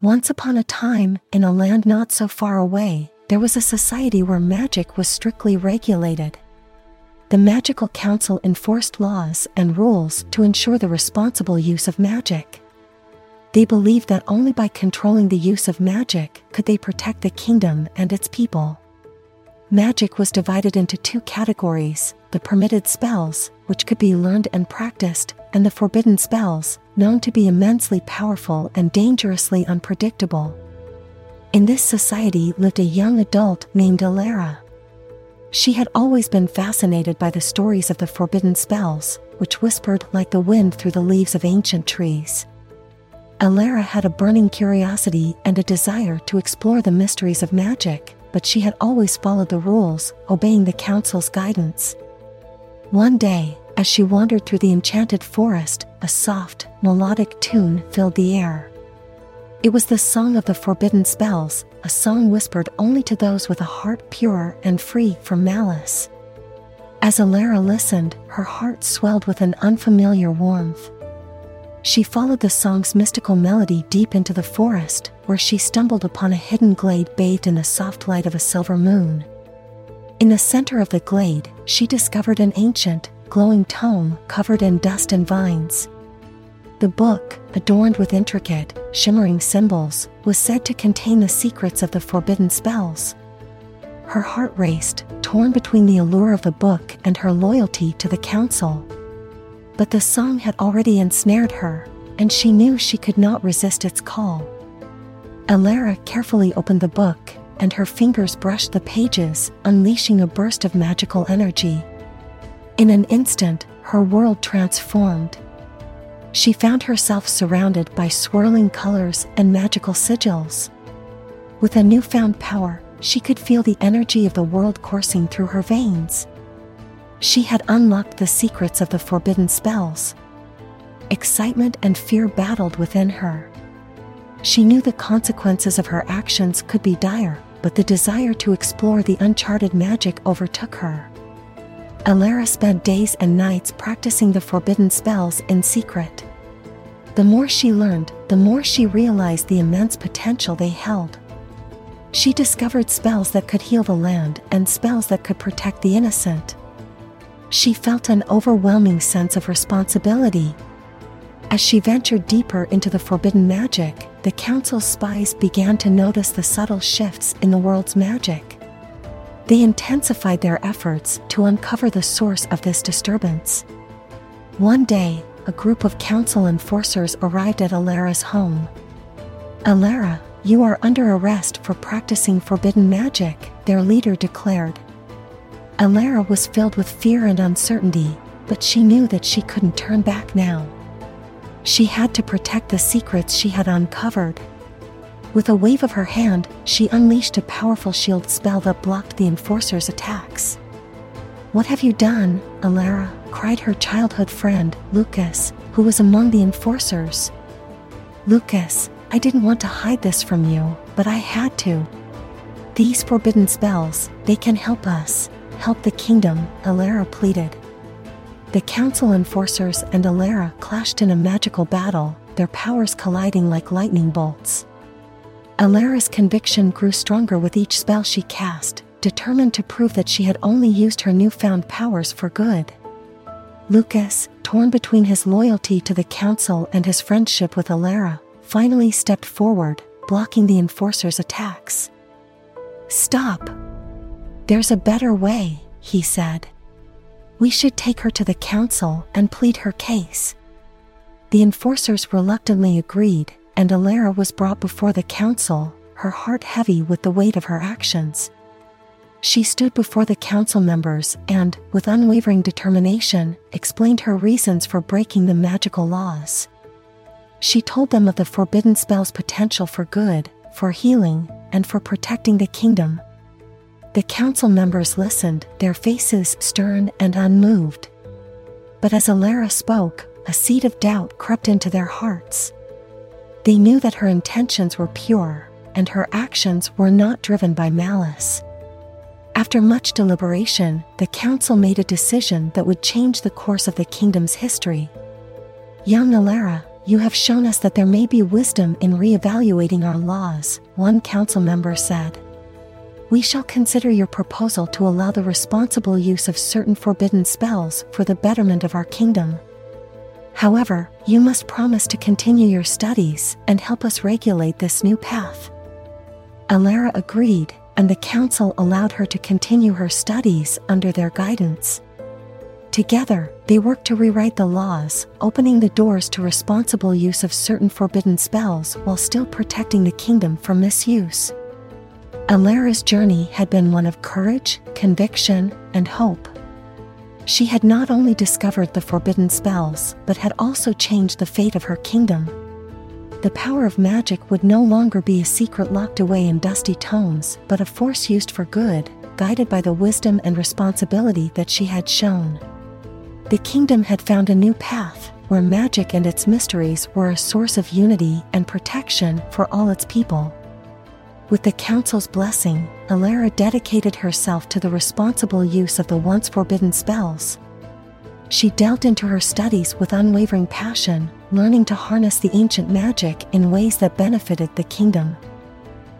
Once upon a time, in a land not so far away, there was a society where magic was strictly regulated. The Magical Council enforced laws and rules to ensure the responsible use of magic. They believed that only by controlling the use of magic could they protect the kingdom and its people. Magic was divided into two categories the permitted spells, which could be learned and practiced, and the forbidden spells, known to be immensely powerful and dangerously unpredictable. In this society lived a young adult named Alara. She had always been fascinated by the stories of the forbidden spells, which whispered like the wind through the leaves of ancient trees. Alara had a burning curiosity and a desire to explore the mysteries of magic, but she had always followed the rules, obeying the council's guidance. One day, as she wandered through the enchanted forest, a soft, melodic tune filled the air. It was the song of the forbidden spells, a song whispered only to those with a heart pure and free from malice. As Alara listened, her heart swelled with an unfamiliar warmth. She followed the song's mystical melody deep into the forest, where she stumbled upon a hidden glade bathed in the soft light of a silver moon. In the center of the glade, she discovered an ancient, glowing tome covered in dust and vines. The book, adorned with intricate, shimmering symbols, was said to contain the secrets of the forbidden spells. Her heart raced, torn between the allure of the book and her loyalty to the council. But the song had already ensnared her, and she knew she could not resist its call. Alara carefully opened the book, and her fingers brushed the pages, unleashing a burst of magical energy. In an instant, her world transformed. She found herself surrounded by swirling colors and magical sigils. With a newfound power, she could feel the energy of the world coursing through her veins. She had unlocked the secrets of the forbidden spells. Excitement and fear battled within her. She knew the consequences of her actions could be dire, but the desire to explore the uncharted magic overtook her. Alara spent days and nights practicing the forbidden spells in secret. The more she learned, the more she realized the immense potential they held. She discovered spells that could heal the land and spells that could protect the innocent. She felt an overwhelming sense of responsibility. As she ventured deeper into the forbidden magic, the Council's spies began to notice the subtle shifts in the world's magic. They intensified their efforts to uncover the source of this disturbance. One day, a group of council enforcers arrived at Alara's home. Alara, you are under arrest for practicing forbidden magic, their leader declared. Alara was filled with fear and uncertainty, but she knew that she couldn't turn back now. She had to protect the secrets she had uncovered. With a wave of her hand, she unleashed a powerful shield spell that blocked the enforcer's attacks. What have you done, Alara? cried her childhood friend, Lucas, who was among the enforcers. Lucas, I didn't want to hide this from you, but I had to. These forbidden spells, they can help us, help the kingdom, Alara pleaded. The council enforcers and Alara clashed in a magical battle, their powers colliding like lightning bolts. Alara's conviction grew stronger with each spell she cast, determined to prove that she had only used her newfound powers for good. Lucas, torn between his loyalty to the council and his friendship with Alara, finally stepped forward, blocking the enforcer's attacks. Stop! There's a better way, he said. We should take her to the council and plead her case. The enforcers reluctantly agreed, and Alara was brought before the council, her heart heavy with the weight of her actions. She stood before the council members and, with unwavering determination, explained her reasons for breaking the magical laws. She told them of the forbidden spell's potential for good, for healing, and for protecting the kingdom. The council members listened, their faces stern and unmoved. But as Alara spoke, a seed of doubt crept into their hearts. They knew that her intentions were pure, and her actions were not driven by malice. After much deliberation, the council made a decision that would change the course of the kingdom's history. Young Alara, You have shown us that there may be wisdom in re-evaluating our laws, one council member said. We shall consider your proposal to allow the responsible use of certain forbidden spells for the betterment of our kingdom. However, you must promise to continue your studies and help us regulate this new path. Alara agreed, and the council allowed her to continue her studies under their guidance. Together, they worked to rewrite the laws, opening the doors to responsible use of certain forbidden spells while still protecting the kingdom from misuse. Alara's journey had been one of courage, conviction, and hope. She had not only discovered the forbidden spells, but had also changed the fate of her kingdom. The power of magic would no longer be a secret locked away in dusty tomes, but a force used for good, guided by the wisdom and responsibility that she had shown. The kingdom had found a new path, where magic and its mysteries were a source of unity and protection for all its people. With the council's blessing, Alara dedicated herself to the responsible use of the once forbidden spells. She delved into her studies with unwavering passion, learning to harness the ancient magic in ways that benefited the kingdom.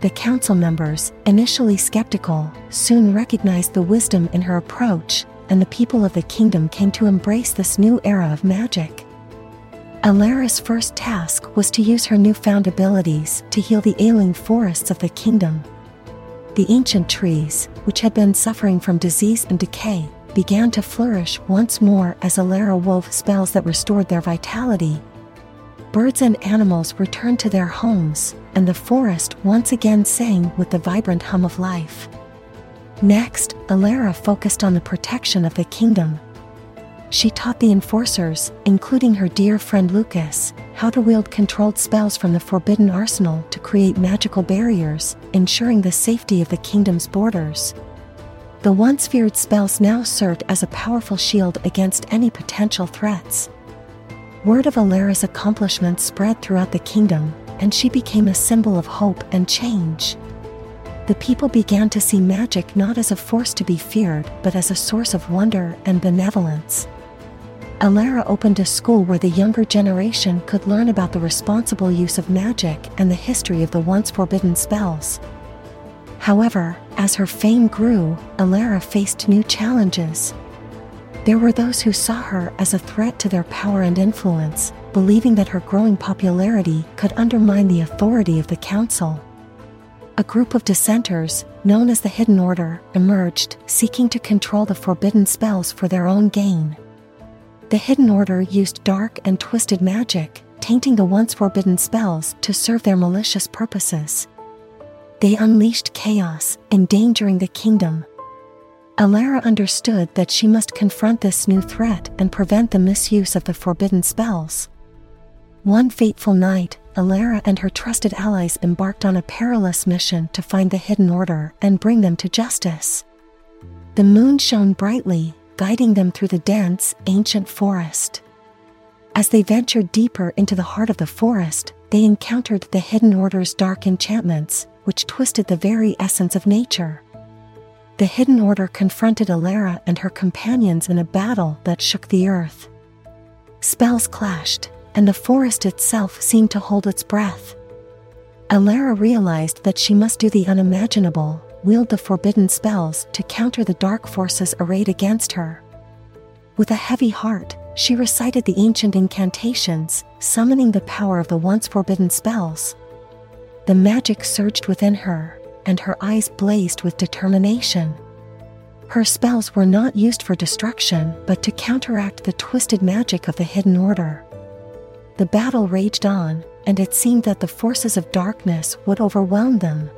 The council members, initially skeptical, soon recognized the wisdom in her approach, and the people of the kingdom came to embrace this new era of magic. Alara's first task was to use her newfound abilities to heal the ailing forests of the kingdom. The ancient trees, which had been suffering from disease and decay, began to flourish once more as Alara wove spells that restored their vitality. Birds and animals returned to their homes, and the forest once again sang with the vibrant hum of life. Next, Alara focused on the protection of the kingdom, she taught the enforcers, including her dear friend Lucas, how to wield controlled spells from the forbidden arsenal to create magical barriers, ensuring the safety of the kingdom's borders. The once feared spells now served as a powerful shield against any potential threats. Word of Alara's accomplishments spread throughout the kingdom, and she became a symbol of hope and change. The people began to see magic not as a force to be feared, but as a source of wonder and benevolence. Alara opened a school where the younger generation could learn about the responsible use of magic and the history of the once forbidden spells. However, as her fame grew, Alara faced new challenges. There were those who saw her as a threat to their power and influence, believing that her growing popularity could undermine the authority of the council. A group of dissenters, known as the Hidden Order, emerged, seeking to control the forbidden spells for their own gain. The Hidden Order used dark and twisted magic, tainting the once forbidden spells to serve their malicious purposes. They unleashed chaos, endangering the kingdom. Alara understood that she must confront this new threat and prevent the misuse of the forbidden spells. One fateful night, Alara and her trusted allies embarked on a perilous mission to find the Hidden Order and bring them to justice. The moon shone brightly, guiding them through the dense, ancient forest. As they ventured deeper into the heart of the forest, they encountered the Hidden Order's dark enchantments, which twisted the very essence of nature. The Hidden Order confronted Alara and her companions in a battle that shook the earth. Spells clashed, and the forest itself seemed to hold its breath. Alara realized that she must do the unimaginable, wield the forbidden spells to counter the dark forces arrayed against her. With a heavy heart, she recited the ancient incantations, summoning the power of the once forbidden spells. The magic surged within her, and her eyes blazed with determination. Her spells were not used for destruction, but to counteract the twisted magic of the Hidden Order. The battle raged on, and it seemed that the forces of darkness would overwhelm them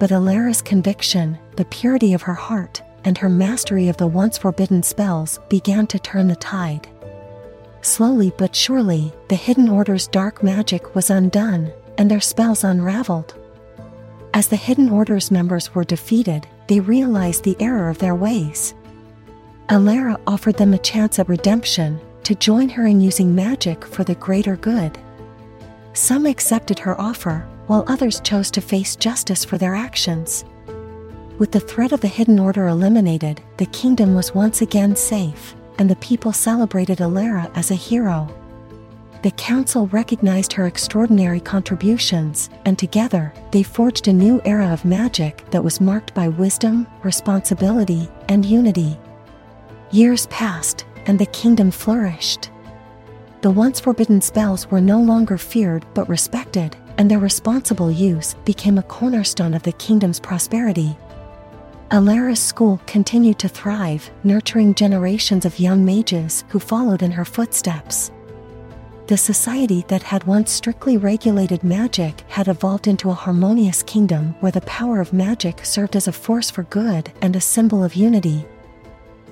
but Alara's conviction, the purity of her heart, and her mastery of the once forbidden spells began to turn the tide. Slowly but surely, the Hidden Order's dark magic was undone, and their spells unraveled. As the Hidden Order's members were defeated, they realized the error of their ways. Alara offered them a chance at redemption, to join her in using magic for the greater good. Some accepted her offer, while others chose to face justice for their actions. With the threat of the Hidden Order eliminated, the kingdom was once again safe, and the people celebrated Alara as a hero. The council recognized her extraordinary contributions, and together, they forged a new era of magic that was marked by wisdom, responsibility, and unity. Years passed, and the kingdom flourished. The once forbidden spells were no longer feared but respected, and their responsible use became a cornerstone of the kingdom's prosperity. Alara's school continued to thrive, nurturing generations of young mages who followed in her footsteps. The society that had once strictly regulated magic had evolved into a harmonious kingdom where the power of magic served as a force for good and a symbol of unity.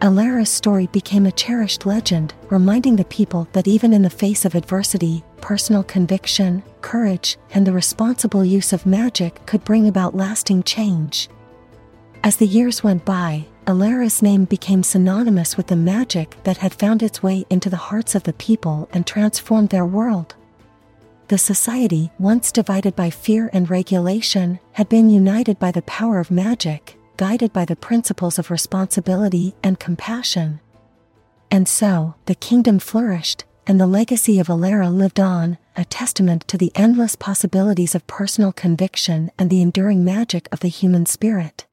Alara's story became a cherished legend, reminding the people that even in the face of adversity, personal conviction, courage, and the responsible use of magic could bring about lasting change. As the years went by, Alara's name became synonymous with the magic that had found its way into the hearts of the people and transformed their world. The society, once divided by fear and regulation, had been united by the power of magic, guided by the principles of responsibility and compassion. And so, the kingdom flourished, and the legacy of Alara lived on, a testament to the endless possibilities of personal conviction and the enduring magic of the human spirit.